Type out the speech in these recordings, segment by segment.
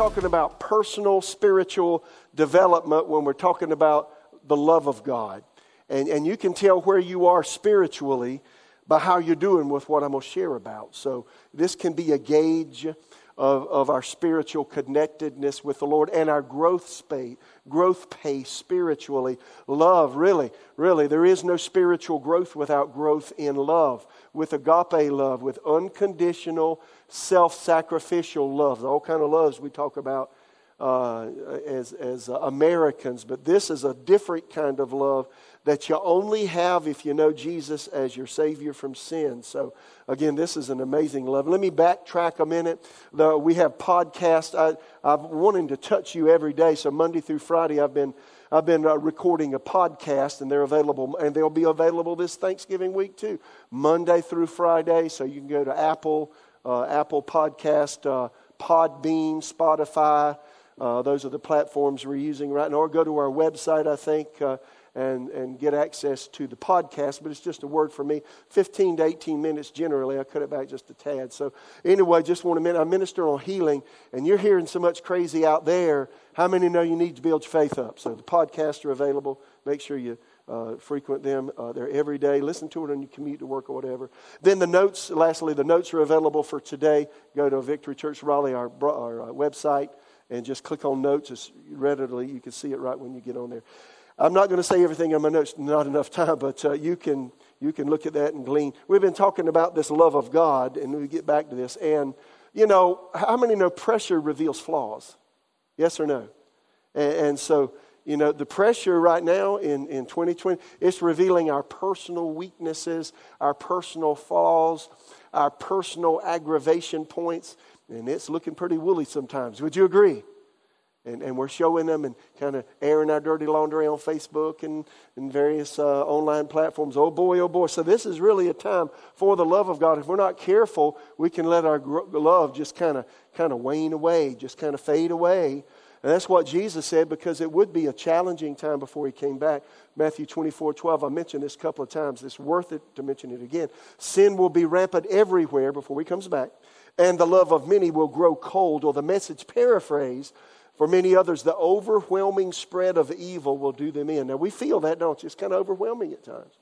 talking about personal spiritual development when we're talking about the love of God. And, and you can tell where you are spiritually by how you're doing with what I'm going to share about. So this can be a gauge of, of our spiritual connectedness with the Lord and our growth space, growth pace spiritually. Love, really, really, there is no spiritual growth without growth in love, with agape love, with unconditional, self-sacrificial love. All kind of loves we talk about uh, as, as Americans, but this is a different kind of love that you only have if you know Jesus as your Savior from sin. So, again, this is an amazing love. Let me backtrack a minute. The, we have podcasts. I, I'm wanting to touch you every day. So, Monday through Friday, I've been, I've been uh, recording a podcast, and they're available, and they'll be available this Thanksgiving week too, Monday through Friday. So, you can go to Apple, uh, Apple Podcast, uh, Podbean, Spotify. Uh, those are the platforms we're using right now. Or go to our website, I think uh, and, and get access to the podcast, but it's just a word for me. 15 to 18 minutes generally. I cut it back just a tad. So, anyway, just want to I minister on healing, and you're hearing so much crazy out there. How many know you need to build your faith up? So, the podcasts are available. Make sure you uh, frequent them. Uh, they're every day. Listen to it on your commute to work or whatever. Then the notes, lastly, the notes are available for today. Go to Victory Church Raleigh, our, our uh, website, and just click on notes. It's readily, you can see it right when you get on there. I'm not going to say everything in my notes, not enough time, but uh, you, can, you can look at that and glean. We've been talking about this love of God, and we get back to this. And, you know, how many know pressure reveals flaws? Yes or no? And, and so, you know, the pressure right now in, in 2020, it's revealing our personal weaknesses, our personal flaws, our personal aggravation points, and it's looking pretty woolly sometimes. Would you agree? And, and we're showing them and kind of airing our dirty laundry on Facebook and, and various uh, online platforms. Oh boy, oh boy. So this is really a time for the love of God. If we're not careful, we can let our love just kind of kind of wane away, just kind of fade away. And that's what Jesus said because it would be a challenging time before he came back. Matthew 24, 12. I mentioned this a couple of times. It's worth it to mention it again. Sin will be rampant everywhere before he comes back, and the love of many will grow cold. Or the message paraphrase for many others, the overwhelming spread of evil will do them in. Now, we feel that, don't you? It's kind of overwhelming at times.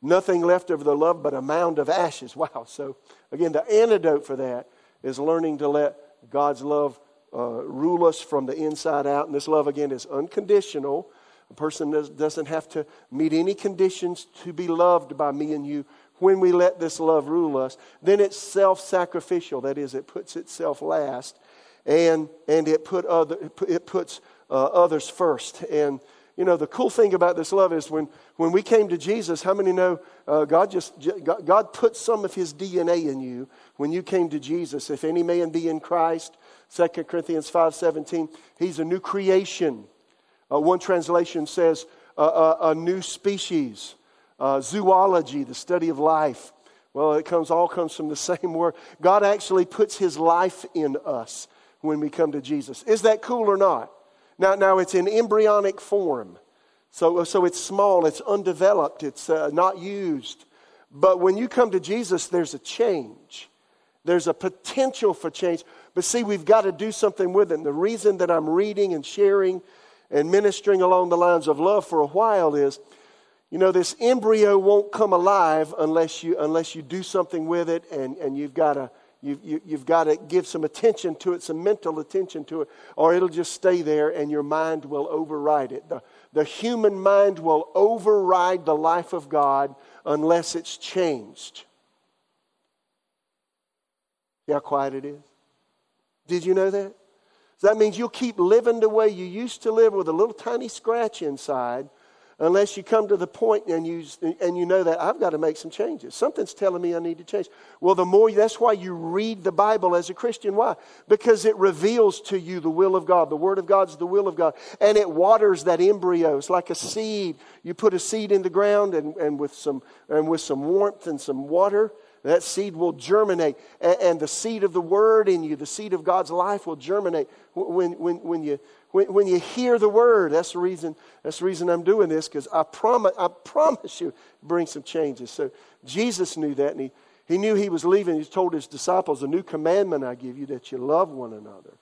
Nothing left of the love but a mound of ashes. Wow. So, again, the antidote for that is learning to let God's love uh, rule us from the inside out. And this love, again, is unconditional. A person does, doesn't have to meet any conditions to be loved by me and you when we let this love rule us. Then it's self sacrificial. That is, it puts itself last and, and it, put other, it puts uh, others first. And, you know, the cool thing about this love is when, when we came to Jesus, how many know uh, God just, God, God put some of his DNA in you when you came to Jesus. If any man be in Christ, 2 Corinthians 5.17, he's a new creation. Uh, one translation says uh, a new species. Uh, zoology, the study of life. Well, it comes all comes from the same word. God actually puts his life in us when we come to Jesus. Is that cool or not? Now, now it's in embryonic form. So, so it's small, it's undeveloped, it's uh, not used. But when you come to Jesus, there's a change. There's a potential for change. But see, we've got to do something with it. And the reason that I'm reading and sharing and ministering along the lines of love for a while is, you know, this embryo won't come alive unless you, unless you do something with it and, and you've got to you, you, you've got to give some attention to it, some mental attention to it, or it'll just stay there and your mind will override it. The, the human mind will override the life of God unless it's changed. See how quiet it is? Did you know that? So that means you'll keep living the way you used to live with a little tiny scratch inside unless you come to the point and you, and you know that I've got to make some changes. Something's telling me I need to change. Well, the more, that's why you read the Bible as a Christian. Why? Because it reveals to you the will of God. The Word of God's the will of God. And it waters that embryo. It's like a seed. You put a seed in the ground and, and, with, some, and with some warmth and some water, that seed will germinate. And, the seed of the Word in you, the seed of God's life will germinate. When, when, when you when, when you hear the word, that's the reason, that's the reason I'm doing this, because I promise, I promise you, bring some changes. So Jesus knew that, and he, he knew he was leaving. He told his disciples, A new commandment I give you, that you love one another.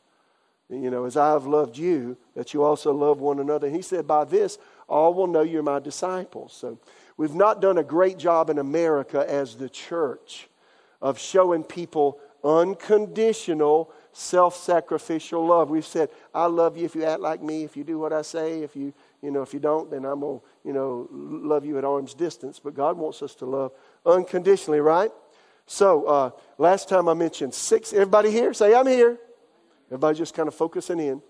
you know, as I have loved you, that you also love one another. And he said, By this, all will know you're my disciples. So we've not done a great job in America as the church of showing people unconditional, self sacrificial love. We've said, I love you if you act like me, if you do what I say, if you, you know, if you don't, then I'm going to, you know, love you at arm's distance. But God wants us to love unconditionally, right? So, uh, last time I mentioned six. Everybody here? Say, I'm here. Everybody just kind of focusing in.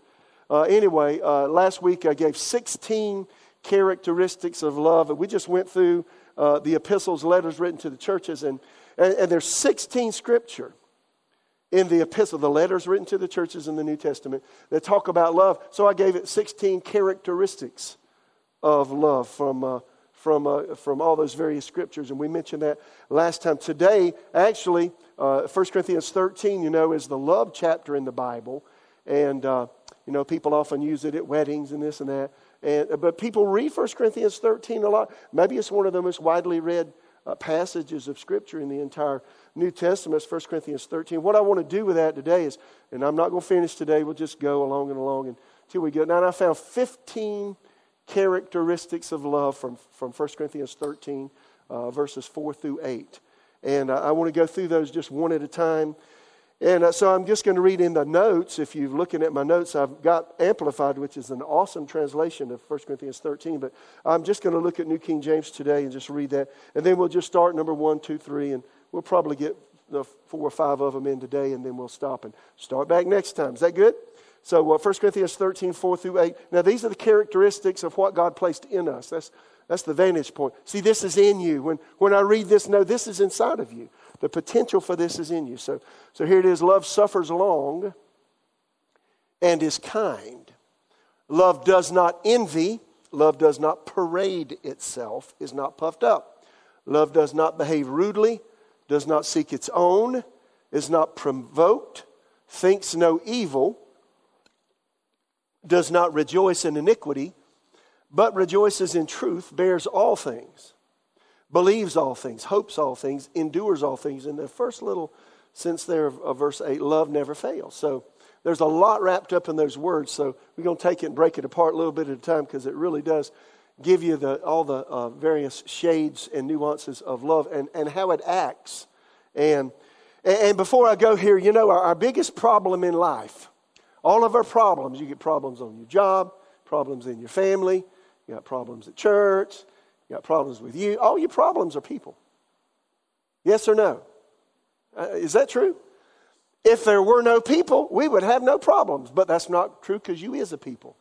Uh, anyway, uh, last week I gave 16 characteristics of love. And We just went through uh, the epistles, letters written to the churches, and, and, and there's 16 scripture in the epistle, the letters written to the churches in the New Testament that talk about love. So I gave it 16 characteristics of love from uh, from, uh, from all those various scriptures, and we mentioned that last time. Today, actually, uh, 1 Corinthians 13, you know, is the love chapter in the Bible, and, uh, you know, people often use it at weddings and this and that. And, but people read 1 Corinthians 13 a lot. Maybe it's one of the most widely read uh, passages of Scripture in the entire New Testament, 1 Corinthians 13. What I want to do with that today is, and I'm not going to finish today, we'll just go along and along until we get. Now, I found 15 characteristics of love from, from 1 Corinthians 13, uh, verses 4 through 8. And uh, I want to go through those just one at a time. And uh, so I'm just going to read in the notes. If you're looking at my notes, I've got Amplified, which is an awesome translation of 1 Corinthians 13. But I'm just going to look at New King James today and just read that. And then we'll just start number one, two, three, and we'll probably get the four or five of them in today, and then we'll stop and start back next time. Is that good? So, uh, 1 Corinthians 13, 4 through 8. Now, these are the characteristics of what God placed in us. That's, that's the vantage point. See, this is in you. When, when I read this, no, this is inside of you. The potential for this is in you. So, so here it is love suffers long and is kind. Love does not envy. Love does not parade itself, is not puffed up. Love does not behave rudely, does not seek its own, is not provoked, thinks no evil does not rejoice in iniquity, but rejoices in truth, bears all things, believes all things, hopes all things, endures all things. In the first little sense there of, of verse 8, love never fails. So there's a lot wrapped up in those words. So we're going to take it and break it apart a little bit at a time because it really does give you the, all the uh, various shades and nuances of love and, and how it acts. And, and before I go here, you know, our, our biggest problem in life all of our problems, you get problems on your job, problems in your family, you got problems at church, you got problems with you. All your problems are people. Yes or no? Uh, is that true? If there were no people, we would have no problems. But that's not true because you is a people.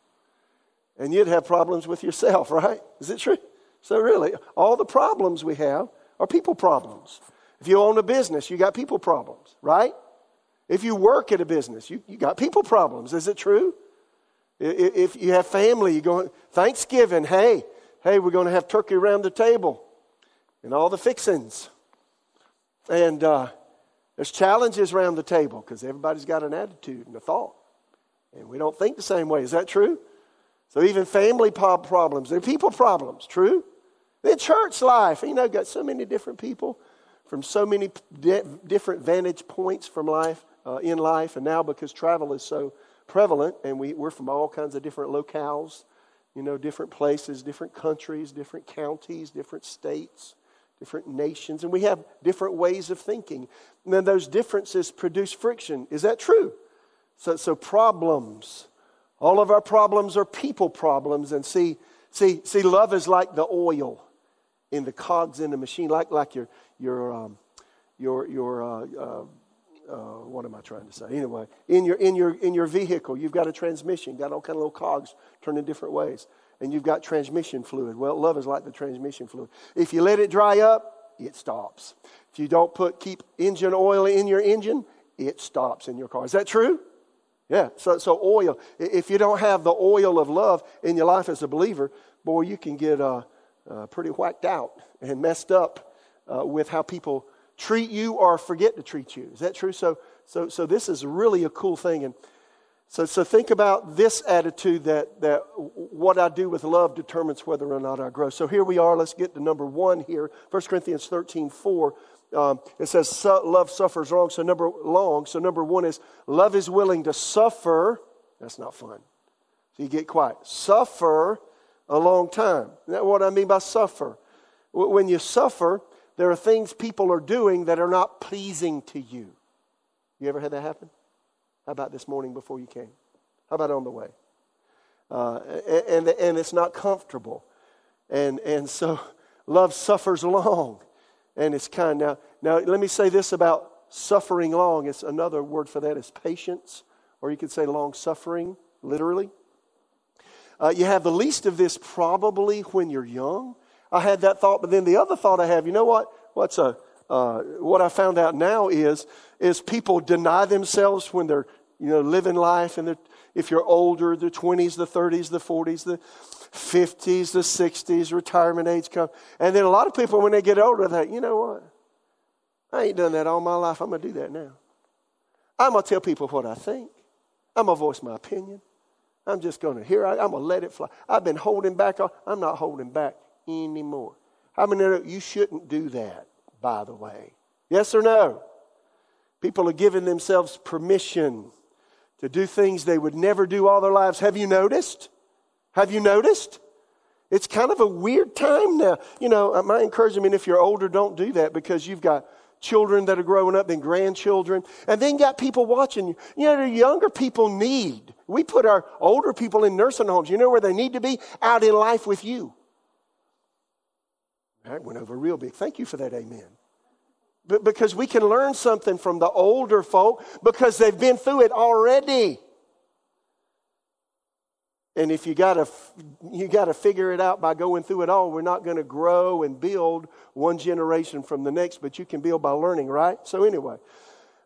And you'd have problems with yourself, right? Is it true? So, really, all the problems we have are people problems. If you own a business, you got people problems, right? If you work at a business, you, you got people problems. Is it true? If you have family, you go, Thanksgiving, hey, hey, we're going to have turkey around the table and all the fixings. And uh, there's challenges around the table because everybody's got an attitude and a thought. And we don't think the same way. Is that true? So even family problems, they're people problems, true? Then church life, you know, got so many different people from so many different vantage points from life uh, in life, and now because travel is so prevalent, and we, we're from all kinds of different locales, you know, different places, different countries, different counties, different states, different nations, and we have different ways of thinking. And then those differences produce friction. Is that true? So, so problems. All of our problems are people problems. And see, see, see, love is like the oil in the cogs in the machine, like, like your, your, um, your, your uh, uh, uh, what am I trying to say? Anyway, in your, in, your, in your vehicle, you've got a transmission, got all kind of little cogs turning different ways, and you've got transmission fluid. Well, love is like the transmission fluid. If you let it dry up, it stops. If you don't put keep engine oil in your engine, it stops in your car. Is that true? Yeah. So, so oil. If you don't have the oil of love in your life as a believer, boy, you can get uh, uh, pretty whacked out and messed up uh, with how people treat you or forget to treat you. Is that true? So, so, so this is really a cool thing. And so, so think about this attitude that, that what I do with love determines whether or not I grow. So here we are. Let's get to number one here. 1 Corinthians 13, 4. Um, it says love suffers long. So number long. So number one is love is willing to suffer That's not fun. So you get quiet. Suffer a long time. Is that what I mean by suffer? When you suffer, there are things people are doing that are not pleasing to you. You ever had that happen? How about this morning before you came? How about on the way? Uh, and, and it's not comfortable. And, and so love suffers long and it's kind. Now, now, let me say this about suffering long. It's another word for that is patience, or you could say long suffering, literally. Uh, you have the least of this probably when you're young. I had that thought, but then the other thought I have, you know what? What's a uh, what I found out now is is people deny themselves when they're you know living life, and if you're older, the 20s, the 30s, the 40s, the 50s, the 60s, retirement age come, and then a lot of people when they get older, they you know what? I ain't done that all my life. I'm gonna do that now. I'm gonna tell people what I think. I'm gonna voice my opinion. I'm just gonna hear. I'm gonna let it fly. I've been holding back. I'm not holding back anymore. How many know you shouldn't do that, by the way? Yes or no? People are giving themselves permission to do things they would never do all their lives. Have you noticed? Have you noticed? It's kind of a weird time now. You know, uh, my encouragement if you're older, don't do that because you've got children that are growing up and grandchildren, and then got people watching you. You know, the younger people need. We put our older people in nursing homes. You know where they need to be? Out in life with you. That went over real big. Thank you for that, amen. But because we can learn something from the older folk because they've been through it already. And if you got to you got to figure it out by going through it all, we're not going to grow and build one generation from the next, but you can build by learning, right? So anyway,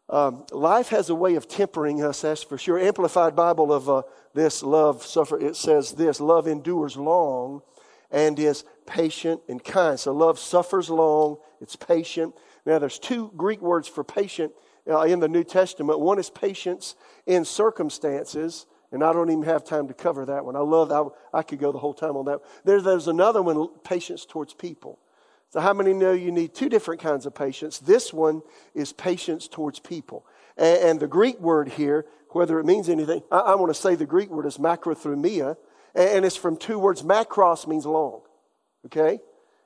um, life has a way of tempering us, that's for sure. Amplified Bible of uh, this love suffer. It says this: love endures long and is patient and kind. So love suffers long, it's patient. Now, there's two Greek words for patient uh, in the New Testament. One is patience in circumstances, and I don't even have time to cover that one. I love that. I could go the whole time on that. There, there's another one, patience towards people. So, how many know you need two different kinds of patience? This one is patience towards people. And, and the Greek word here, whether it means anything, I, I want to say the Greek word is macrothumia, and, it's from two words. Macros means long. Okay?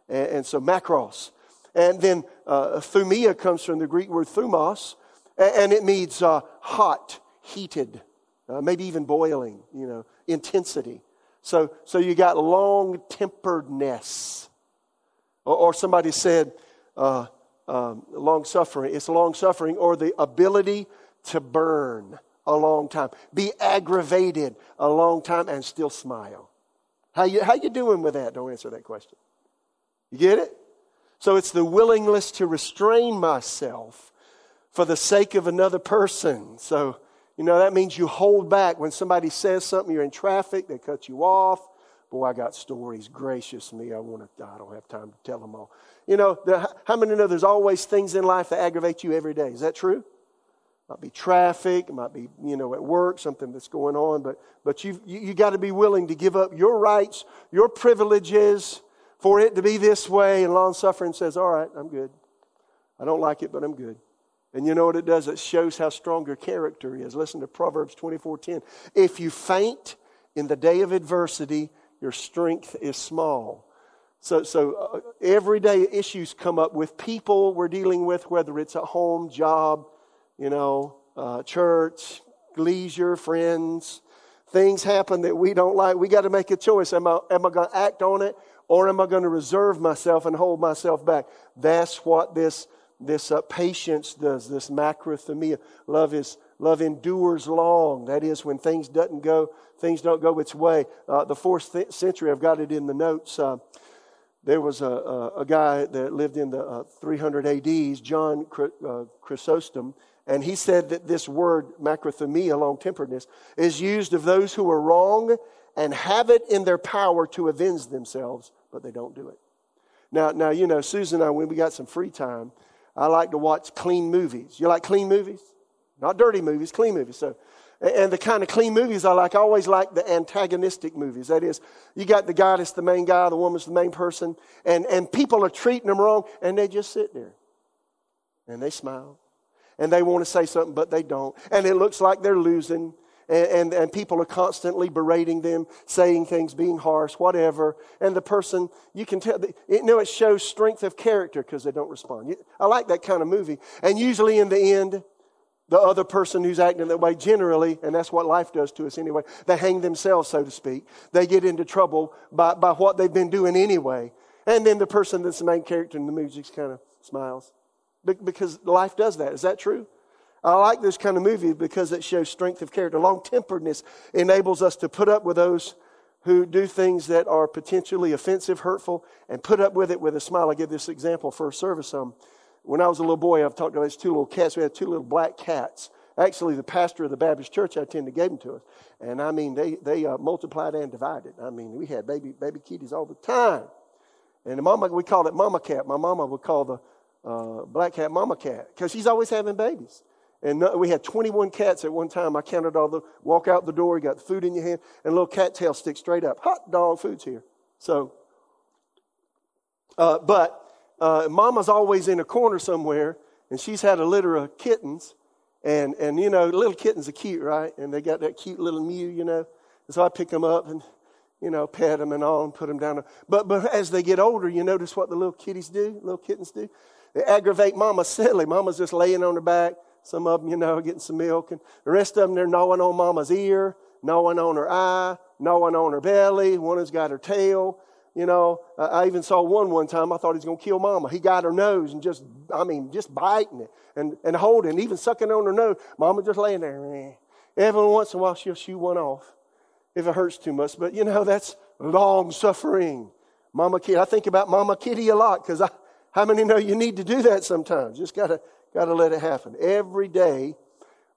And, and so macros. And then uh, thumia comes from the Greek word thumos, and, and it means uh, hot, heated, uh, maybe even boiling, you know, intensity. So, so you got long temperedness. Or, or somebody said, uh, um, long suffering. It's long suffering or the ability to burn a long time, be aggravated a long time, and still smile. How you, how you doing with that? Don't answer that question. You get it? So it's the willingness to restrain myself for the sake of another person. So, you know, that means you hold back. When somebody says something, you're in traffic, they cut you off. Boy, I got stories. Gracious me, I want to. I don't have time to tell them all. You know, the, how many know there's always things in life that aggravate you every day? Is that true? Might be traffic, it might be, you know, at work, something that's going on, but, but you've, you, you got to be willing to give up your rights, your privileges for it to be this way. And long suffering says, all right, I'm good. I don't like it, but I'm good. And you know what it does? It shows how strong your character is. Listen to Proverbs 24:10. If you faint in the day of adversity, your strength is small. So, so uh, everyday issues come up with people we're dealing with, whether it's at home, job, you know, uh, church, leisure, friends. Things happen that we don't like. We got to make a choice. Am I, am I going to act on it or am I going to reserve myself and hold myself back? That's what this, this uh, patience does, this macrothumia. Love is love endures long. That is when things doesn't go, things don't go its way. Uh, the fourth th- century, I've got it in the notes. Uh, there was a, a, a, guy that lived in the uh, 300 ADs, John uh, Chrysostom, and he said that this word, macrothumia, long temperedness, is used of those who are wrong and have it in their power to avenge themselves, but they don't do it. Now, now you know, Susan and I, when we got some free time, I like to watch clean movies. You like clean movies? Not dirty movies, clean movies. So, and the kind of clean movies I like, I always like the antagonistic movies. That is, you got the guy that's the main guy, the woman's the main person, and, and people are treating them wrong, and they just sit there. And they smile and they want to say something, but they don't. And it looks like they're losing. and, and, and, people are constantly berating them, saying things, being harsh, whatever. And the person, you can tell, you know, it shows strength of character because they don't respond. I like that kind of movie. And usually in the end, the other person who's acting that way generally, and that's what life does to us anyway, they hang themselves, so to speak. They get into trouble by, by what they've been doing anyway. And then the person that's the main character in the movie just kind of smiles. Because life does that. Is that true? I like this kind of movie because it shows strength of character. Long temperedness enables us to put up with those who do things that are potentially offensive, hurtful, and put up with it with a smile. I give this example for a service. Um, when I was a little boy, I've talked about these two little cats. We had two little black cats. Actually, the pastor of the Baptist church I attended gave them to us. And I mean, they, they uh, multiplied and divided. I mean, we had baby, baby kitties all the time. And the mama, we called it mama cat. My mama would call the uh, black cat mama cat because she's always having babies. And we had 21 cats at one time. I counted all the, walk out the door, you got food in your hand, and a little cat tail sticks straight up. Hot dog, food's here. So, uh, but uh, mama's always in a corner somewhere, and she's had a litter of kittens. And, and, you know, little kittens are cute, right? And they got that cute little mew, you know. And so I pick them up and, you know, pet them and all and put them down. But, but as they get older, you notice what the little kitties do, little kittens do? They aggravate mama silly. Mama's just laying on her back. Some of them, you know, getting some milk. And the rest of them, they're gnawing on mama's ear, gnawing on her eye, gnawing on her belly. One has got her tail. You know, I even saw one one time. I thought he was going to kill mama. He got her nose and just, I mean, just biting it and, and holding, even sucking on her nose. Mama just laying there. Eh. Every once in a while, she'll shoot one off if it hurts too much. But, you know, that's long suffering. Mama Kitty. I think about Mama Kitty a lot because how many know you need to do that sometimes? Just got to got to let it happen. Every day,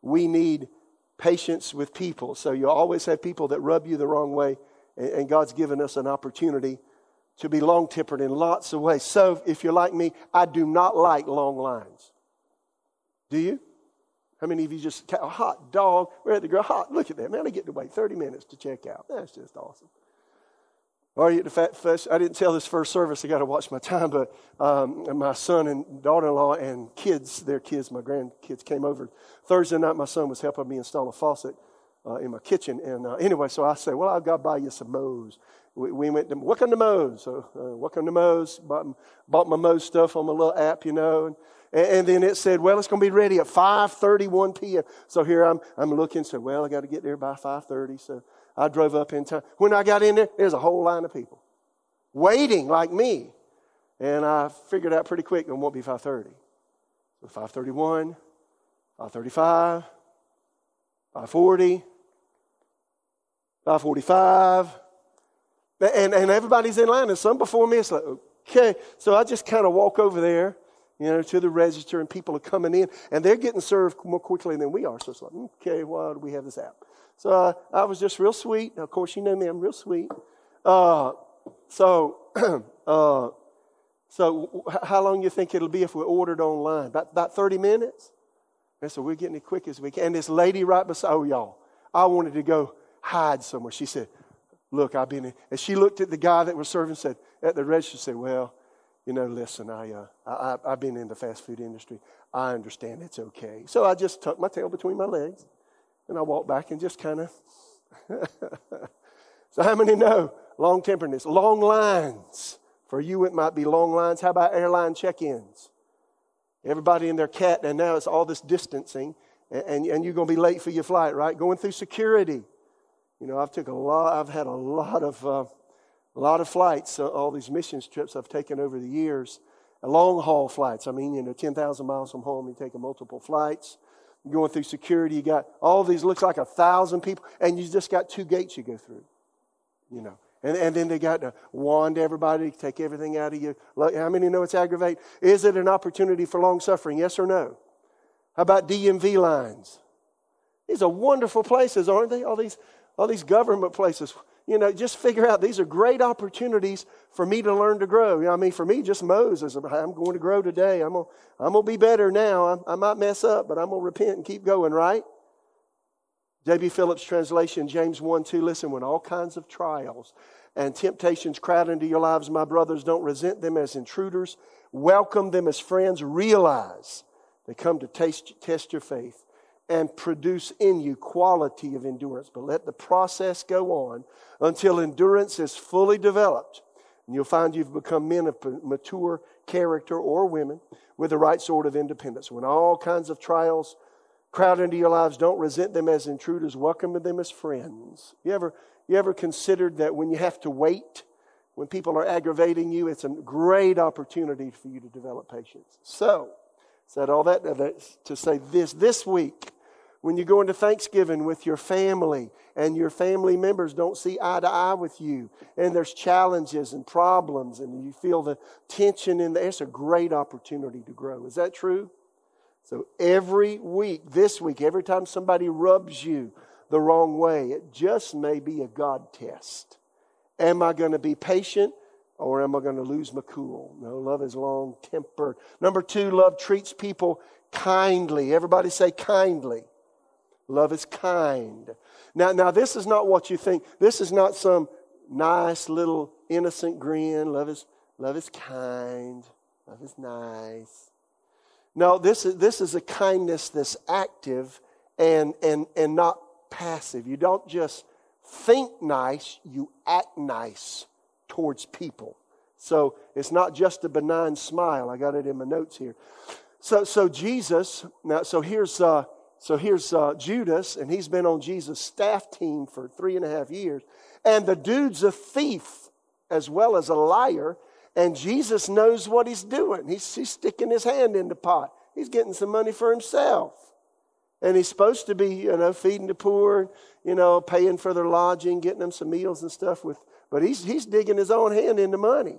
we need patience with people. So you always have people that rub you the wrong way and God's given us an opportunity to be long tempered in lots of ways. So, if you're like me, I do not like long lines. Do you? How many of you just, a hot dog, we're at the grill, hot, look at that, man, I get to wait 30 minutes to check out. That's just awesome. Are you at the fat fest? I didn't tell this first service. I got to watch my time. But um, my son and daughter-in-law and kids, their kids, my grandkids came over Thursday night. My son was helping me install a faucet uh, in my kitchen. And uh, anyway, so I said, well, I've got to buy you some Moe's. We, we went to, welcome to Moe's. So, uh, welcome to Moe's. Bought, bought my Moe's stuff on my little app, you know. And, and then it said, well, it's going to be ready at 5.31 p.m. So here I'm, I'm looking, said, well, I got to get there by 5.30. So I drove up in time. When I got in there, there's a whole line of people waiting like me. And I figured out pretty quick it won't be 5.30. So 5.31, 5.35, 5.40, 545. And, and everybody's in line, and some before me. It's like, okay. So I just kind of walk over there, you know, to the register, and people are coming in, and they're getting served more quickly than we are. So it's like, okay, why do we have this app? So I was just real sweet. Of course, you know me, I'm real sweet. Uh, so, uh, so how long you think it'll be if we ordered online? About, about 30 minutes? And so we're getting it quick as we can. And this lady right beside, oh, y'all, I wanted to go hide somewhere. She said, Look, I've been in. And she looked at the guy that was serving, said, at the register, said, Well, you know, listen, I, uh, I, I've been in the fast food industry. I understand it's okay. So I just tucked my tail between my legs and I walked back and just kind of. so, how many know long temperedness? Long lines. For you, it might be long lines. How about airline check ins? Everybody in their cat, and now it's all this distancing, and, and, and you're going to be late for your flight, right? Going through security. You know, I've took a lot. I've had a lot of uh, a lot of flights. Uh, all these missions trips I've taken over the years, long haul flights. I mean, you know, ten thousand miles from home, you take multiple flights. You're going through security. You got all these. Looks like a thousand people, and you just got two gates you go through. You know, and, and then they got to wand everybody, take everything out of you. How many know it's aggravate? Is it an opportunity for long suffering? Yes or no? How about DMV lines? These are wonderful places, aren't they? All these all these government places. You know, just figure out these are great opportunities for me to learn to grow. You know, I mean, for me, just Moses, I'm going to grow today. I'm going I'm to be better now. I, I might mess up, but I'm going to repent and keep going, right? J.B. Phillips' translation, James 1 2. Listen, when all kinds of trials and temptations crowd into your lives, my brothers, don't resent them as intruders. Welcome them as friends. Realize they come to taste, test your faith and produce in you quality of endurance. But let the process go on until endurance is fully developed. And you'll find you've become men of mature character or women with the right sort of independence. When all kinds of trials crowd into your lives, don't resent them as intruders, welcome them as friends. You ever, you ever considered that when you have to wait, when people are aggravating you, it's a great opportunity for you to develop patience. So, said all uh, that to say this this week when you go into Thanksgiving with your family and your family members don't see eye to eye with you, and there's challenges and problems, and you feel the tension in there, it's a great opportunity to grow. Is that true? So every week, this week, every time somebody rubs you the wrong way, it just may be a God test. Am I going to be patient or am I going to lose my cool? No, love is long tempered. Number two, love treats people kindly. Everybody say kindly. Love is kind. Now, now this is not what you think. This is not some nice little innocent grin. Love is, love is kind. Love is nice. No, this is, this is a kindness that's active and, and, and not passive. You don't just think nice, you act nice towards people. So it's not just a benign smile. I got it in my notes here. So, so Jesus, now, so here's, uh, so here's uh, Judas, and he's been on Jesus' staff team for three and a half years. And the dude's a thief as well as a liar, and Jesus knows what he's doing. He's, he's sticking his hand in the pot. He's getting some money for himself. And he's supposed to be, you know, feeding the poor, you know, paying for their lodging, getting them some meals and stuff with, but he's, he's digging his own hand into money.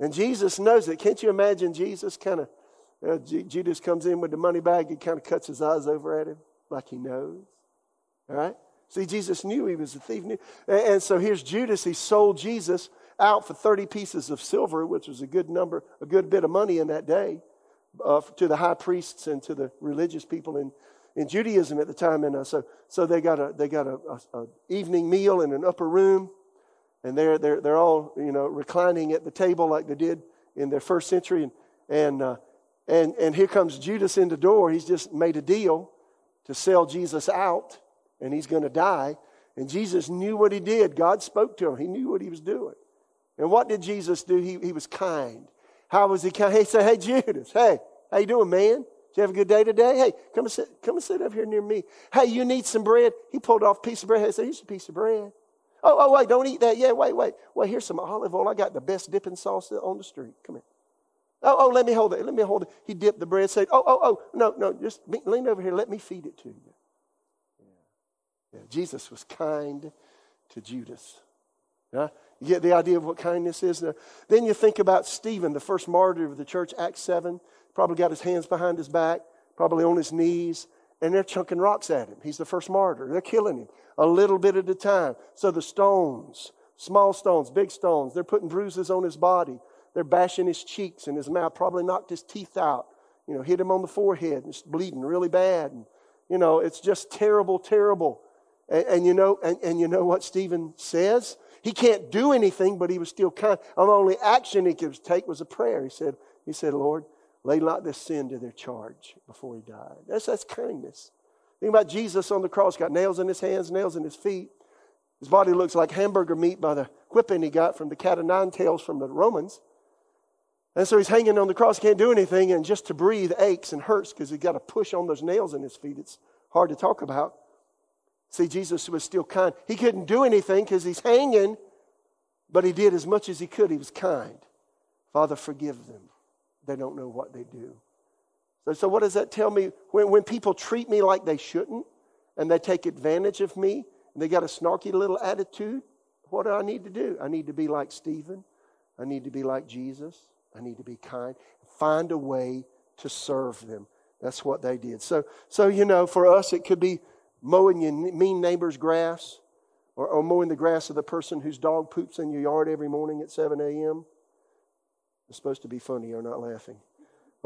And Jesus knows it. Can't you imagine Jesus kind of uh, Judas comes in with the money bag. He kind of cuts his eyes over at him like he knows. All right? See, Jesus knew he was a thief. And, and so here's Judas. He sold Jesus out for 30 pieces of silver, which was a good number, a good bit of money in that day, uh, to the high priests and to the religious people in, in Judaism at the time. And uh, so, so they got a they got a, a, a, evening meal in an upper room, and they're they're they're all you know reclining at the table like they did in their first century, and and uh, and, and here comes Judas in the door. He's just made a deal to sell Jesus out, and he's going to die. And Jesus knew what he did. God spoke to him. He knew what he was doing. And what did Jesus do? He, he was kind. How was he kind? He said, Hey, Judas, hey, how you doing, man? Did you have a good day today? Hey, come and sit, come and sit up here near me. Hey, you need some bread? He pulled off a piece of bread. He said, Here's a piece of bread. Oh, oh, wait, don't eat that. Yeah, wait, wait. Well, here's some olive oil. I got the best dipping sauce on the street. Come here. Oh, oh, let me hold it. Let me hold it. He dipped the bread, said, Oh, oh, oh, no, no, just lean over here. Let me feed it to you. Yeah. Jesus was kind to Judas. Yeah? You get the idea of what kindness is? Then you think about Stephen, the first martyr of the church, Acts 7. Probably got his hands behind his back, probably on his knees, and they're chunking rocks at him. He's the first martyr. They're killing him a little bit at a time. So the stones, small stones, big stones, they're putting bruises on his body. They're bashing his cheeks and his mouth, probably knocked his teeth out, you know, hit him on the forehead and it's bleeding really bad. And, you know, it's just terrible, terrible. And, and you know, and, and you know what Stephen says? He can't do anything, but he was still kind. The only action he could take was a prayer. He said, he said, Lord, lay not this sin to their charge before he died. That's, that's kindness. Think about Jesus on the cross, got nails in his hands, nails in his feet. His body looks like hamburger meat by the whipping he got from the cat of nine tails from the Romans. And so he's hanging on the cross, can't do anything, and just to breathe aches and hurts because he's got to push on those nails in his feet. It's hard to talk about. See, Jesus was still kind. He couldn't do anything because he's hanging, but he did as much as he could. He was kind. Father, forgive them. They don't know what they do. So, so what does that tell me? When, when people treat me like they shouldn't, and they take advantage of me, and they got a snarky little attitude, what do I need to do? I need to be like Stephen. I need to be like Jesus. I need to be kind. Find a way to serve them. That's what they did. So, so you know, for us, it could be mowing your mean neighbor's grass or, or mowing the grass of the person whose dog poops in your yard every morning at 7 a.m. It's supposed to be funny. You're not laughing.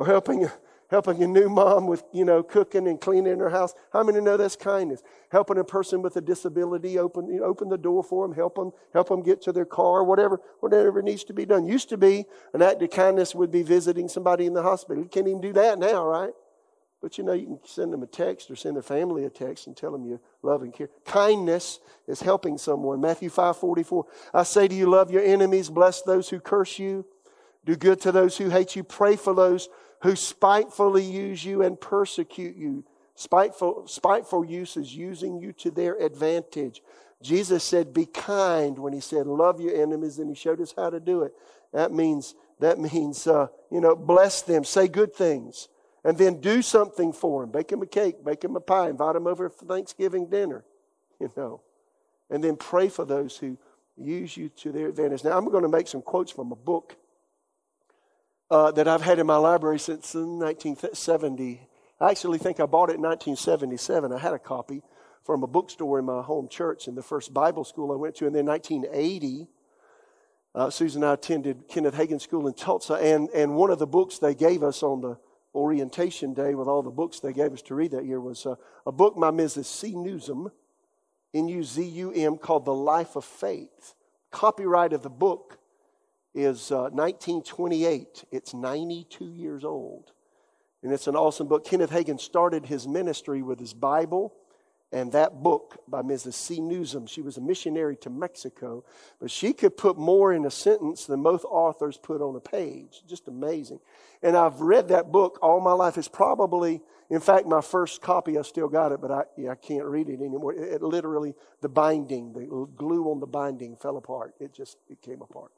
Or helping helping a new mom with, you know, cooking and cleaning her house. How many know that's kindness? Helping a person with a disability, open, you know, open the door for them, help them, help them get to their car, whatever, whatever needs to be done. Used to be an act of kindness would be visiting somebody in the hospital. You can't even do that now, right? But you know, you can send them a text or send their family a text and tell them you love and care. Kindness is helping someone. Matthew 5 44. I say to you, love your enemies, bless those who curse you, do good to those who hate you, pray for those who spitefully use you and persecute you. Spiteful, spiteful use is using you to their advantage. Jesus said, Be kind when he said, Love your enemies, and he showed us how to do it. That means, that means uh, you know, bless them, say good things, and then do something for them. Bake them a cake, bake them a pie, invite them over for Thanksgiving dinner, you know. And then pray for those who use you to their advantage. Now, I'm going to make some quotes from a book uh, that I've had in my library since 1970. I actually think I bought it in 1977. I had a copy from a bookstore in my home church in the first Bible school I went to. And then 1980, uh, Susan and I attended Kenneth Hagin School in Tulsa. And, and one of the books they gave us on the orientation day with all the books they gave us to read that year was uh, a book by Mrs. C. Nuzum, N-U-Z-U-M, called The Life of Faith. Copyright of the book is uh, 1928. It's 92 years old. And it's an awesome book. Kenneth Hagin started his ministry with his Bible and that book by Mrs. C. Nuzum. She was a missionary to Mexico, but she could put more in a sentence than most authors put on a page. Just amazing. And I've read that book all my life. It's probably, in fact, my first copy, I still got it, but I, yeah, I can't read it anymore. It, it literally, the binding, the glue on the binding fell apart. It just, it came apart.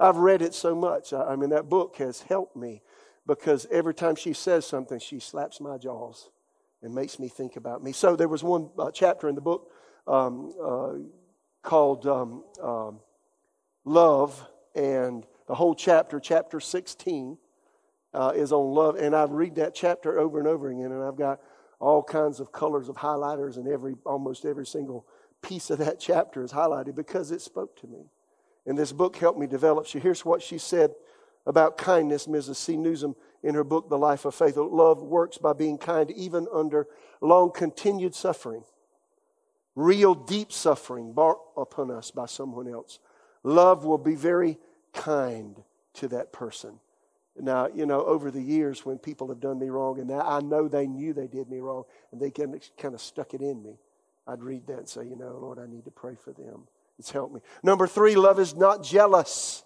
I've read it so much. I, I mean, that book has helped me because every time she says something, she slaps my jaws and makes me think about me. So there was one uh, chapter in the book um, uh, called um, um, Love, and the whole chapter, chapter 16, uh, is on love. And I read that chapter over and over again, and I've got all kinds of colors of highlighters, and every almost every single piece of that chapter is highlighted because it spoke to me. And this book helped me develop. Here's what she said about kindness, Mrs. C. Nuzum, in her book, The Life of Faith. Oh, love works by being kind even under long continued suffering, real deep suffering brought upon us by someone else. Love will be very kind to that person. Now, you know, over the years when people have done me wrong, and I know they knew they did me wrong, and they kind of stuck it in me, I'd read that and say, you know, Lord, I need to pray for them. It's helped me. Number three, love is not jealous,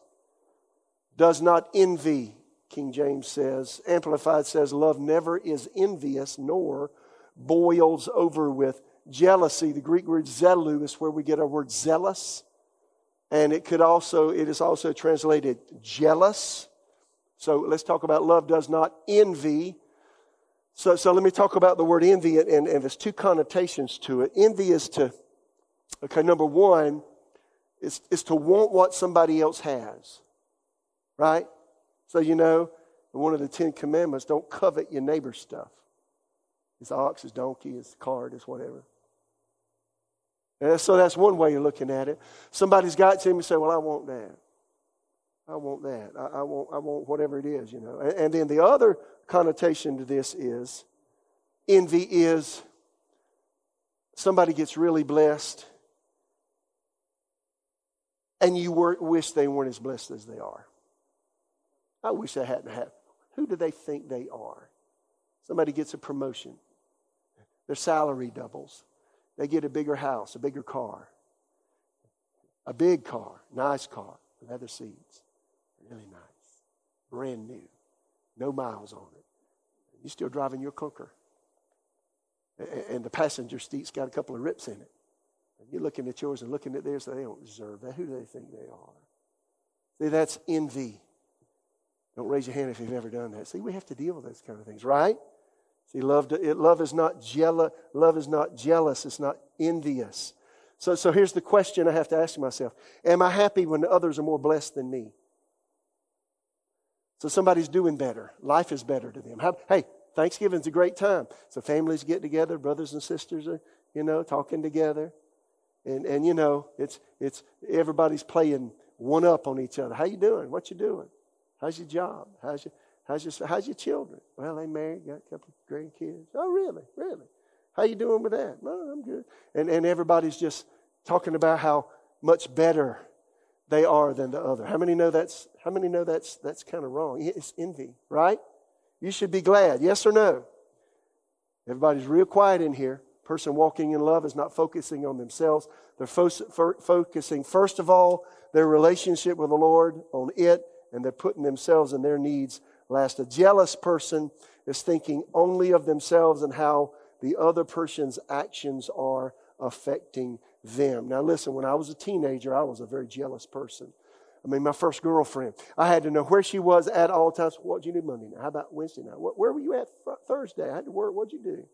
does not envy. King James says. Amplified says, Love never is envious nor boils over with jealousy. The Greek word zelu is where we get our word zealous. And it could also, it is also translated jealous. So let's talk about love does not envy. So, so let me talk about the word envy, and, and there's two connotations to it. Envy is to, okay, number one, is, is to want what somebody else has, right? So, you know, one of the Ten Commandments don't covet your neighbor's stuff his ox, his donkey, his cart, his whatever. So that's one way of looking at it. Somebody's got to him and say, Well, I want that. I want that. I, I, want, I want whatever it is, you know. And, and then the other connotation to this is envy is somebody gets really blessed and you wish they weren't as blessed as they are. I wish that hadn't happened. Who do they think they are? Somebody gets a promotion, their salary doubles, they get a bigger house, a bigger car, a big car, nice car, leather seats, really nice, brand new, no miles on it. You're still driving your clunker. And the passenger seat's got a couple of rips in it. And you're looking at yours and looking at theirs, they don't deserve that. Who do they think they are? See, that's envy. Don't raise your hand if you've ever done that. See, we have to deal with those kind of things, right? See, love, love is not jealous. Love is not jealous. It's not envious. So, so here's the question I have to ask myself: Am I happy when others are more blessed than me? So somebody's doing better. Life is better to them. How, hey, Thanksgiving's a great time. So families get together, brothers and sisters are, you know, talking together. And, and you know, it's, it's, everybody's playing one up on each other. How you doing? What you doing? How's your job? How's your, how's your, how's your children? Well, they married, got a couple of grandkids. Oh, really? Really? How you doing with that? No, I'm good. And, and everybody's just talking about how much better they are than the other. How many know that's, how many know that's, that's kind of wrong? It's envy, right? You should be glad. Yes or no? Everybody's real quiet in here. Person walking in love is not focusing on themselves. They're fo- fo- focusing, first of all, their relationship with the Lord, on it, and they're putting themselves and their needs last. A jealous person is thinking only of themselves and how the other person's actions are affecting them. Now, listen, when I was a teenager, I was a very jealous person. I mean, my first girlfriend, I had to know where she was at all times. What did you do Monday night? How about Wednesday night? Where were you at Thursday? I had to work. What'd you do?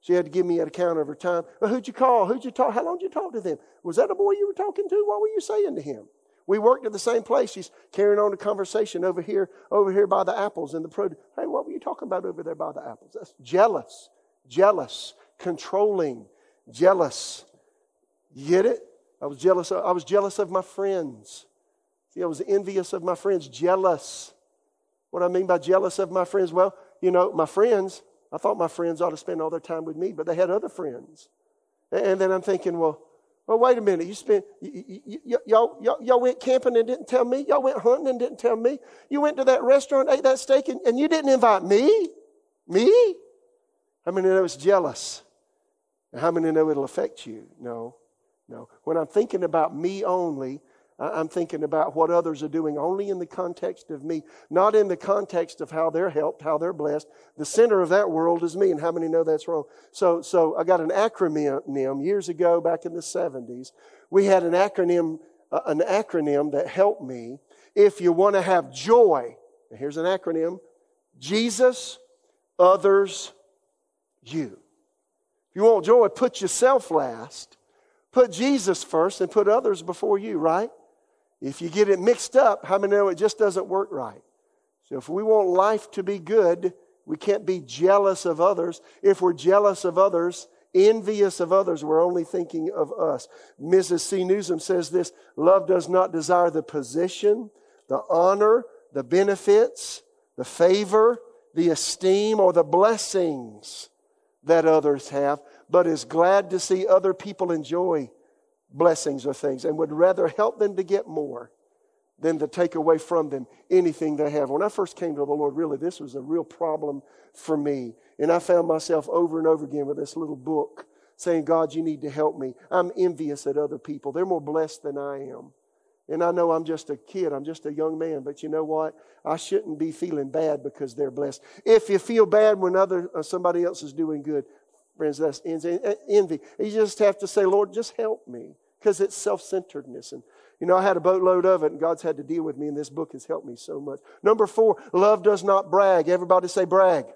She had to give me an account of her time. Well, who'd you call? Who'd you talk? How long did you talk to them? Was that a boy you were talking to? What were you saying to him? We worked at the same place. She's carrying on a conversation over here, over here by the apples and the produce. Hey, what were you talking about over there by the apples? That's jealous, jealous, controlling, jealous. You get it? I was jealous. Of, I was jealous of my friends. See, I was envious of my friends, jealous. What I mean by jealous of my friends? Well, you know, my friends, I thought my friends ought to spend all their time with me, but they had other friends. And then I'm thinking, well, well, wait a minute. You spent y'all, y'all, y'all went camping and didn't tell me. Y'all went hunting and didn't tell me. You went to that restaurant, ate that steak, and, and you didn't invite me. Me? How many know it's jealous? How many know it'll affect you? No, no. When I'm thinking about me only, I'm thinking about what others are doing only in the context of me, not in the context of how they're helped, how they're blessed. The center of that world is me, and how many know that's wrong? So, so I got an acronym years ago, back in the 70s. We had an acronym, uh, an acronym that helped me. If you want to have joy, here's an acronym: Jesus, others, you. If you want joy, put yourself last. Put Jesus first and put others before you, right? If you get it mixed up, how many know it just doesn't work right? So if we want life to be good, we can't be jealous of others. If we're jealous of others, envious of others, we're only thinking of us. Mrs. C. Nuzum says this love does not desire the position, the honor, the benefits, the favor, the esteem, or the blessings that others have, but is glad to see other people enjoy blessings or things and would rather help them to get more than to take away from them anything they have. When I first came to the Lord, really, this was a real problem for me. And I found myself over and over again with this little book saying, God, you need to help me. I'm envious at other people. They're more blessed than I am. And I know I'm just a kid, I'm just a young man, but you know what? I shouldn't be feeling bad because they're blessed. If you feel bad when other uh, somebody else is doing good, friends, that's envy. You just have to say, Lord, just help me because it's self centeredness. And, you know, I had a boatload of it, and God's had to deal with me, and this book has helped me so much. Number four, love does not brag. Everybody say brag.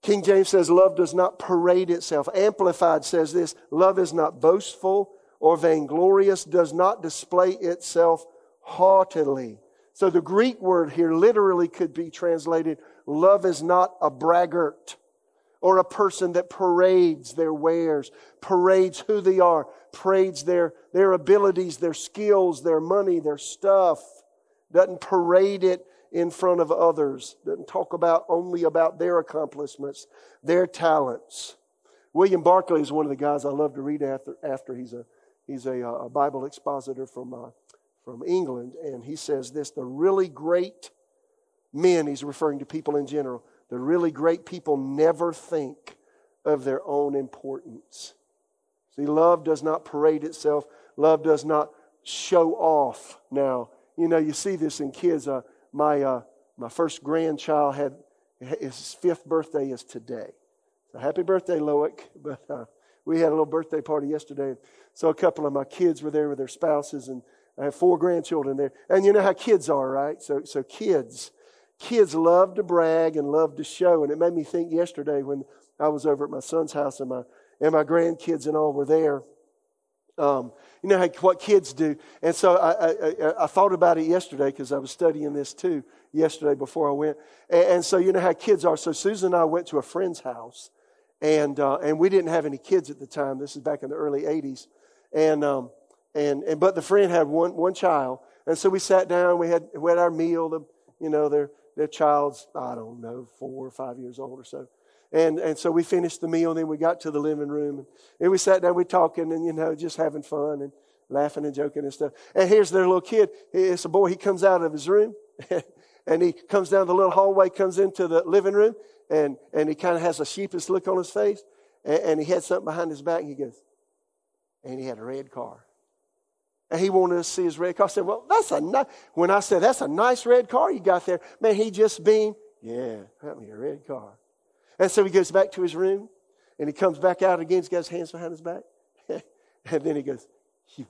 King James says love does not parade itself. Amplified says this love is not boastful or vainglorious, does not display itself haughtily. So the Greek word here literally could be translated love is not a braggart or a person that parades their wares, parades who they are, parades their, their abilities, their skills, their money, their stuff, doesn't parade it in front of others, doesn't talk about only about their accomplishments, their talents. William Barclay is one of the guys I love to read after, after he's a, he's a, a Bible expositor from, uh, from England, and he says this the really great men, he's referring to people in general, the really great people never think of their own importance. See, love does not parade itself, love does not show off. Now, you know, you see this in kids. Uh, my, uh, my first grandchild had his fifth birthday is today. So happy birthday, Loic. But uh, we had a little birthday party yesterday. So a couple of my kids were there with their spouses, and I have four grandchildren there. And you know how kids are, right? So, so kids, kids love to brag and love to show. And it made me think yesterday when I was over at my son's house and my, and my grandkids and all were there. Um, you know how, what kids do. And so I, I, I thought about it yesterday because I was studying this too yesterday before I went. And, and, so you know how kids are. So Susan and I went to a friend's house. And, uh, and we didn't have any kids at the time. This is back in the early 80s. And, um, and, and, but the friend had one, one child. And so we sat down, we had, we had our meal. The, you know, their, their child's, I don't know, four or five years old or so. And, and so we finished the meal, and then we got to the living room. And, and we sat down, we talking, and, you know, just having fun and laughing and joking and stuff. And here's their little kid. It's a boy. He comes out of his room, and he comes down the little hallway, comes into the living room, and, and he kind of has a sheepish look on his face, and, and he had something behind his back, and he goes, and he had a red car. And he wanted to see his red car. I said, Well, that's a nice, when I said, That's a nice red car you got there, man, he just beamed, Yeah, got me a red car. And so he goes back to his room, and he comes back out again, he's got his hands behind his back. and then he goes, Phew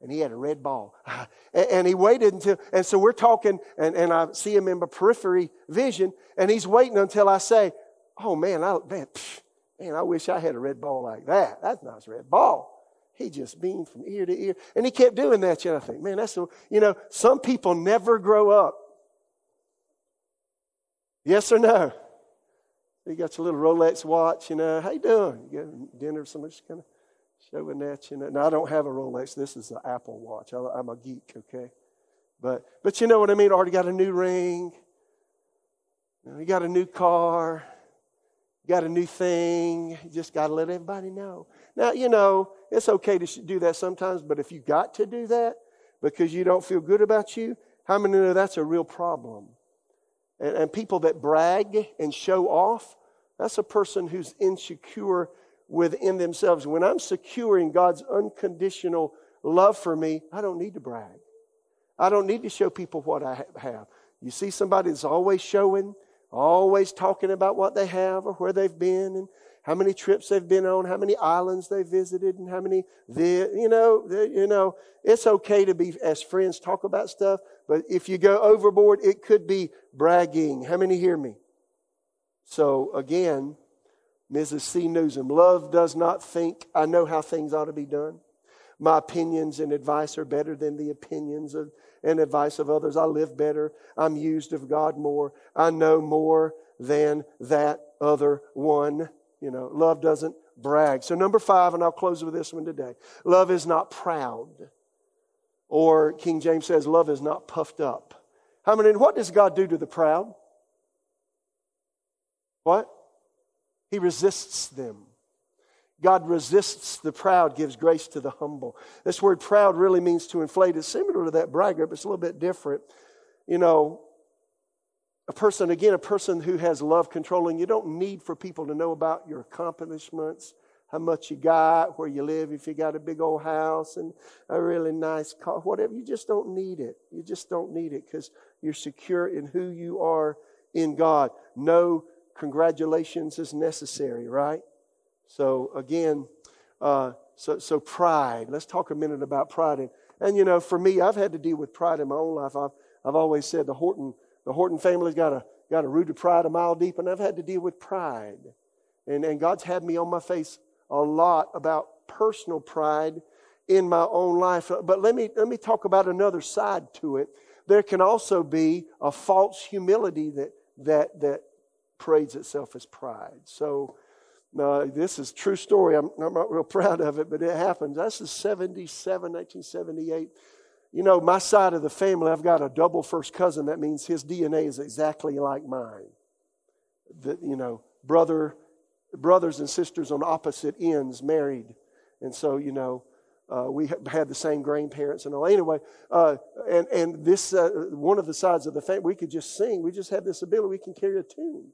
and he had a red ball. And, he waited until, and so we're talking, and, and I see him in my periphery vision, and he's waiting until I say, Oh man, I, man, man, I wish I had a red ball like that. That's a nice red ball. He just beamed from ear to ear. And he kept doing that. Know, I think, man, that's, a, you know, some people never grow up. Yes or no? You got your little Rolex watch, you know, how you doing? You got dinner, somebody's kind of showing that, you know. Now, I don't have a Rolex. This is an Apple Watch. I'm a geek, okay? But, but you know what I mean? Already got a new ring. You, know, you got a new car. Got a new thing. You just got to let everybody know. Now, you know, it's okay to do that sometimes, but if you got to do that because you don't feel good about you, how many know that's a real problem? And, and people that brag and show off, that's a person who's insecure within themselves. When I'm secure in God's unconditional love for me, I don't need to brag. I don't need to show people what I have. You see somebody that's always showing, always talking about what they have or where they've been and how many trips they've been on, how many islands they've visited, and how many, the, you know, you know, it's okay to be as friends talk about stuff, but if you go overboard, it could be bragging. How many hear me? So again, Mrs. C. Nuzum. Love does not think I know how things ought to be done. My opinions and advice are better than the opinions of, and advice of others. I live better. I'm used of God more. I know more than that other one. You know, love doesn't brag. So, number five, and I'll close with this one today love is not proud. Or King James says, love is not puffed up. How many, what does God do to the proud? What? He resists them. God resists the proud, gives grace to the humble. This word proud really means to inflate. It's similar to that bragger, but it's a little bit different. You know, a person, again, a person who has love controlling, you don't need for people to know about your accomplishments, how much you got, where you live, if you got a big old house and a really nice car, whatever. You just don't need it. You just don't need it because you're secure in who you are in God. No congratulations is necessary, right? So again, uh, so so pride. Let's talk a minute about pride. And, and you know, for me, I've had to deal with pride in my own life. I've I've always said the Horton the Horton family's got a got a root of pride a mile deep, and I've had to deal with pride. And and God's had me on my face a lot about personal pride in my own life. But let me let me talk about another side to it. There can also be a false humility that that that parades itself as pride. So, uh, this is true story. I'm, I'm, not real proud of it, but it happens. This is 77, 1978. You know, my side of the family, I've got a double first cousin. That means his DNA is exactly like mine. That, you know, brother, brothers and sisters on opposite ends married. And so, you know, uh, we had the same grandparents and all. Anyway, uh, and and this uh, one of the sides of the family, we could just sing. We just have this ability. We can carry a tune.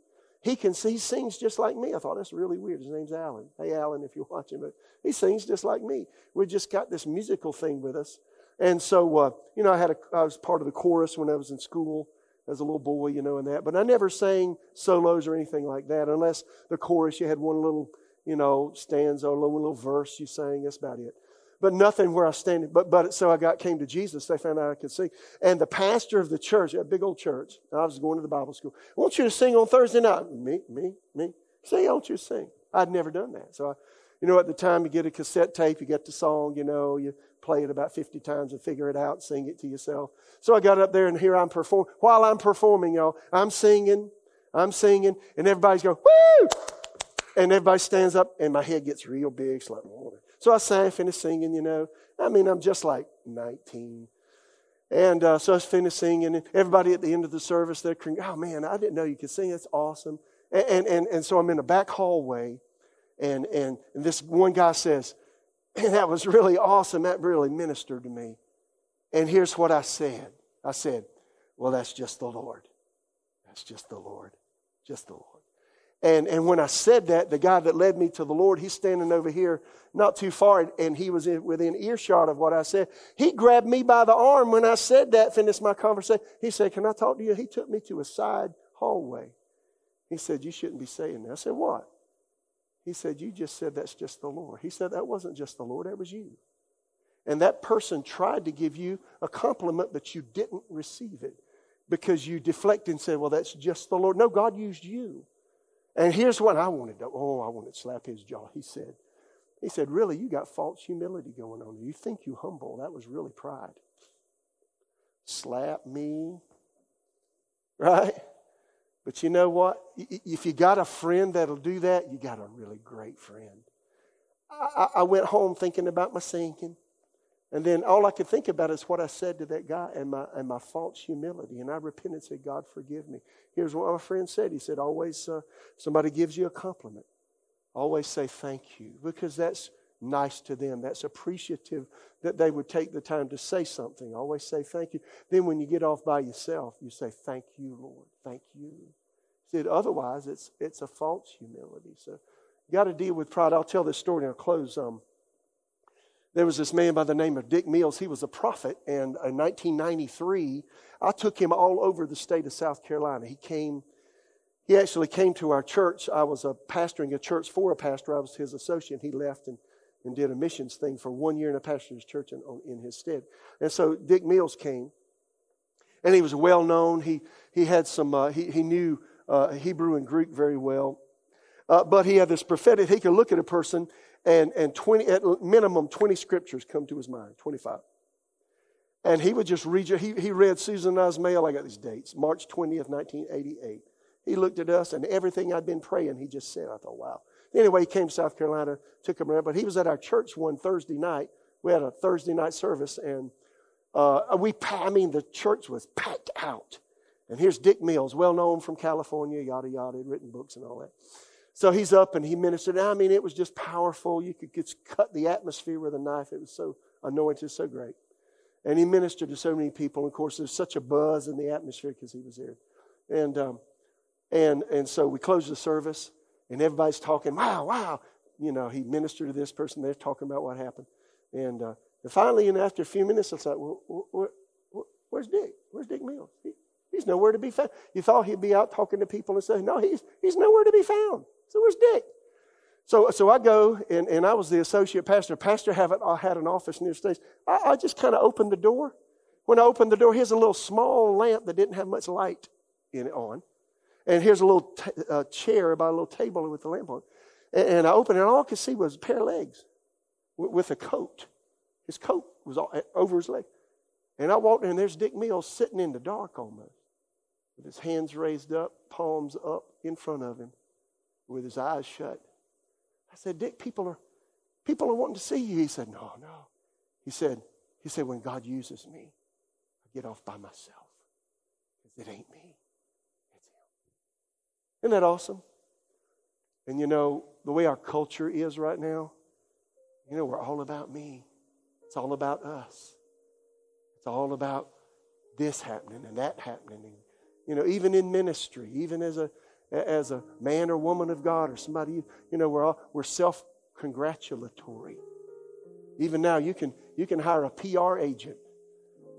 He can he sings just like me. I thought that's really weird. His name's Alan. Hey, Alan, if you're watching, but he sings just like me. We just got this musical thing with us, and so uh, you know, I had a, I was part of the chorus when I was in school as a little boy, you know, and that. But I never sang solos or anything like that, unless the chorus you had one little you know stanza or little, little verse you sang. That's about it but nothing where I stand. But, but so I got came to Jesus. They found out I could sing. And the pastor of the church, a big old church, I was going to the Bible school. I want you to sing on Thursday night. Me, me, me. Say, I want you to sing. I'd never done that. So, I, you know, at the time you get a cassette tape, you get the song, you know, you play it about 50 times and figure it out, sing it to yourself. So I got up there and here I'm performing. While I'm performing, y'all, I'm singing, I'm singing, and everybody's going, woo! And everybody stands up and my head gets real big. It's like, oh, so I sang, finished singing, you know. I mean, I'm just like 19. And uh, so I finished singing, and everybody at the end of the service, they're crying, oh man, I didn't know you could sing. That's awesome. And, and, and, and so I'm in the back hallway, and, and, and this one guy says, man, that was really awesome. That really ministered to me. And here's what I said I said, well, that's just the Lord. That's just the Lord. Just the Lord. And, and when I said that, the guy that led me to the Lord, he's standing over here not too far, and he was in, within earshot of what I said. He grabbed me by the arm when I said that, finished my conversation. He said, Can I talk to you? He took me to a side hallway. He said, You shouldn't be saying that. I said, What? He said, You just said that's just the Lord. He said, That wasn't just the Lord, that was you. And that person tried to give you a compliment, but you didn't receive it because you deflected and said, Well, that's just the Lord. No, God used you. And here's what I wanted to, oh, I wanted to slap his jaw. He said, he said, really, you got false humility going on. You think you humble. That was really pride. Slap me. Right? But you know what? If you got a friend that'll do that, you got a really great friend. I, I went home thinking about my sinking. And then all I could think about is what I said to that guy and my, and my false humility. And I repented and said, God, forgive me. Here's what my friend said. He said, always, uh, somebody gives you a compliment. Always say thank you because that's nice to them. That's appreciative that they would take the time to say something. Always say thank you. Then when you get off by yourself, you say, Thank you, Lord. Thank you. Said otherwise, it's it's a false humility. So you got to deal with pride. I'll tell this story and I'll close. Um, there was this man by the name of Dick Mills. He was a prophet, and in 1993, I took him all over the state of South Carolina. He came, he actually came to our church. I was a pastoring a church for a pastor. I was his associate. He left and, and did a missions thing for one year in a pastor's church in, in his stead. And so Dick Mills came, and he was well known. He, he had some, uh, he, he knew uh, Hebrew and Greek very well. Uh, but he had this prophetic, he could look at a person and, and 20, at minimum 20 scriptures come to his mind, 25. And he would just read, he, he read Susan and I's mail. I got these dates, March 20th, 1988. He looked at us and everything I'd been praying, he just said, I thought, wow. Anyway, he came to South Carolina, took him around, but he was at our church one Thursday night. We had a Thursday night service and uh, we, I mean, the church was packed out. And here's Dick Mills, well known from California, yada, yada, written books and all that. So he's up and he ministered. I mean, it was just powerful. You could just cut the atmosphere with a knife. It was so anointed, so great. And he ministered to so many people. Of course, there's such a buzz in the atmosphere because he was there. And, um, and, and so we closed the service, and everybody's talking, wow, wow. You know, he ministered to this person. They're talking about what happened. And, uh, and finally, and after a few minutes, I thought, well, where's Dick? Where's Dick Mills? He, he's nowhere to be found. You thought he'd be out talking to people and saying, no, he's, he's nowhere to be found. So where's Dick? So, so I go, and, and I was the associate pastor. Pastor have it, I had an office near the stage. I, I just kind of opened the door. When I opened the door, here's a little small lamp that didn't have much light in it on. And here's a little t- uh, chair by a little table with the lamp on. And, and I opened it, and all I could see was a pair of legs with, with a coat. His coat was all, over his leg. And I walked in, and there's Dick Mills sitting in the dark almost, with his hands raised up, palms up in front of him with his eyes shut. I said, Dick, people are people are wanting to see you. He said, No, no. He said, he said, when God uses me, I get off by myself. Because it ain't me. It's him. Isn't that awesome? And you know, the way our culture is right now, you know, we're all about me. It's all about us. It's all about this happening and that happening. And, you know, even in ministry, even as a as a man or woman of God or somebody, you know, we're, all, we're self congratulatory. Even now, you can, you can hire a PR agent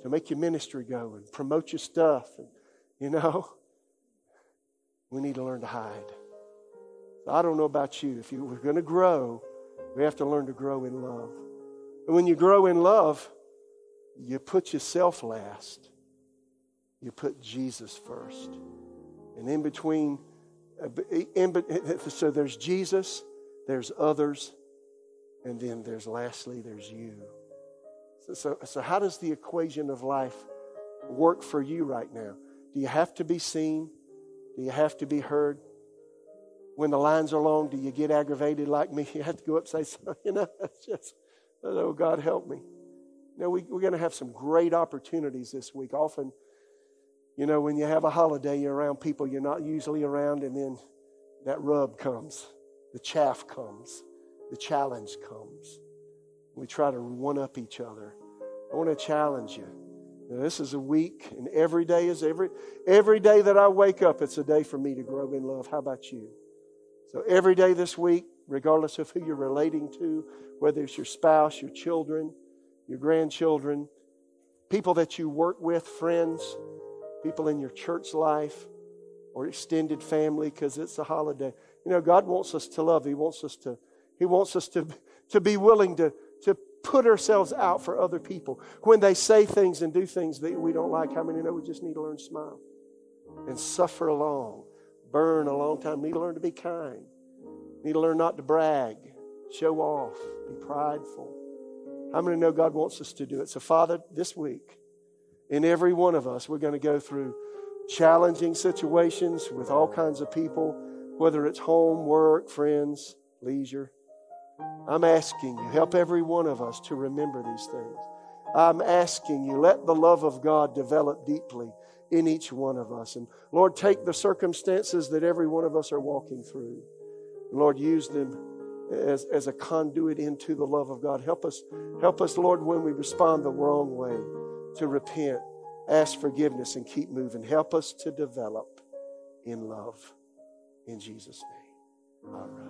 to make your ministry go and promote your stuff. And, you know, we need to learn to hide. I don't know about you. If you, we're going to grow, we have to learn to grow in love. And when you grow in love, you put yourself last. You put Jesus first. And in between Uh, eh, eh, eh, so there's Jesus, there's others, and then there's lastly, there's you. So, so, so, how does the equation of life work for you right now? Do you have to be seen? Do you have to be heard? When the lines are long, do you get aggravated like me? You have to go up and say, something. you know, just, oh, God help me. You know, we, we're going to have some great opportunities this week. Often, you know, when you have a holiday, you're around people you're not usually around, and then that rub comes, the chaff comes, the challenge comes. We try to one up each other. I want to challenge you. Now, this is a week, and every day is every every day that I wake up, it's a day for me to grow in love. How about you? So every day this week, regardless of who you're relating to, whether it's your spouse, your children, your grandchildren, people that you work with, friends, people in your church life, or extended family, because it's a holiday. You know, God wants us to love. He wants us to, He wants us to, to be willing to, to put ourselves out for other people. When they say things and do things that we don't like, how many know we just need to learn to smile and suffer along, burn a long time, need to learn to be kind, need to learn not to brag, show off, be prideful. How many know God wants us to do it? So, Father, this week, in every one of us, we're going to go through challenging situations with all kinds of people whether it's home, work, friends, leisure. I'm asking you, help every one of us to remember these things. I'm asking you, let the love of God develop deeply in each one of us. And Lord, take the circumstances that every one of us are walking through. And Lord, use them as, as a conduit into the love of God. Help us, help us, Lord, when we respond the wrong way, to repent, ask forgiveness, and keep moving. Help us to develop in love. In Jesus' name. All right.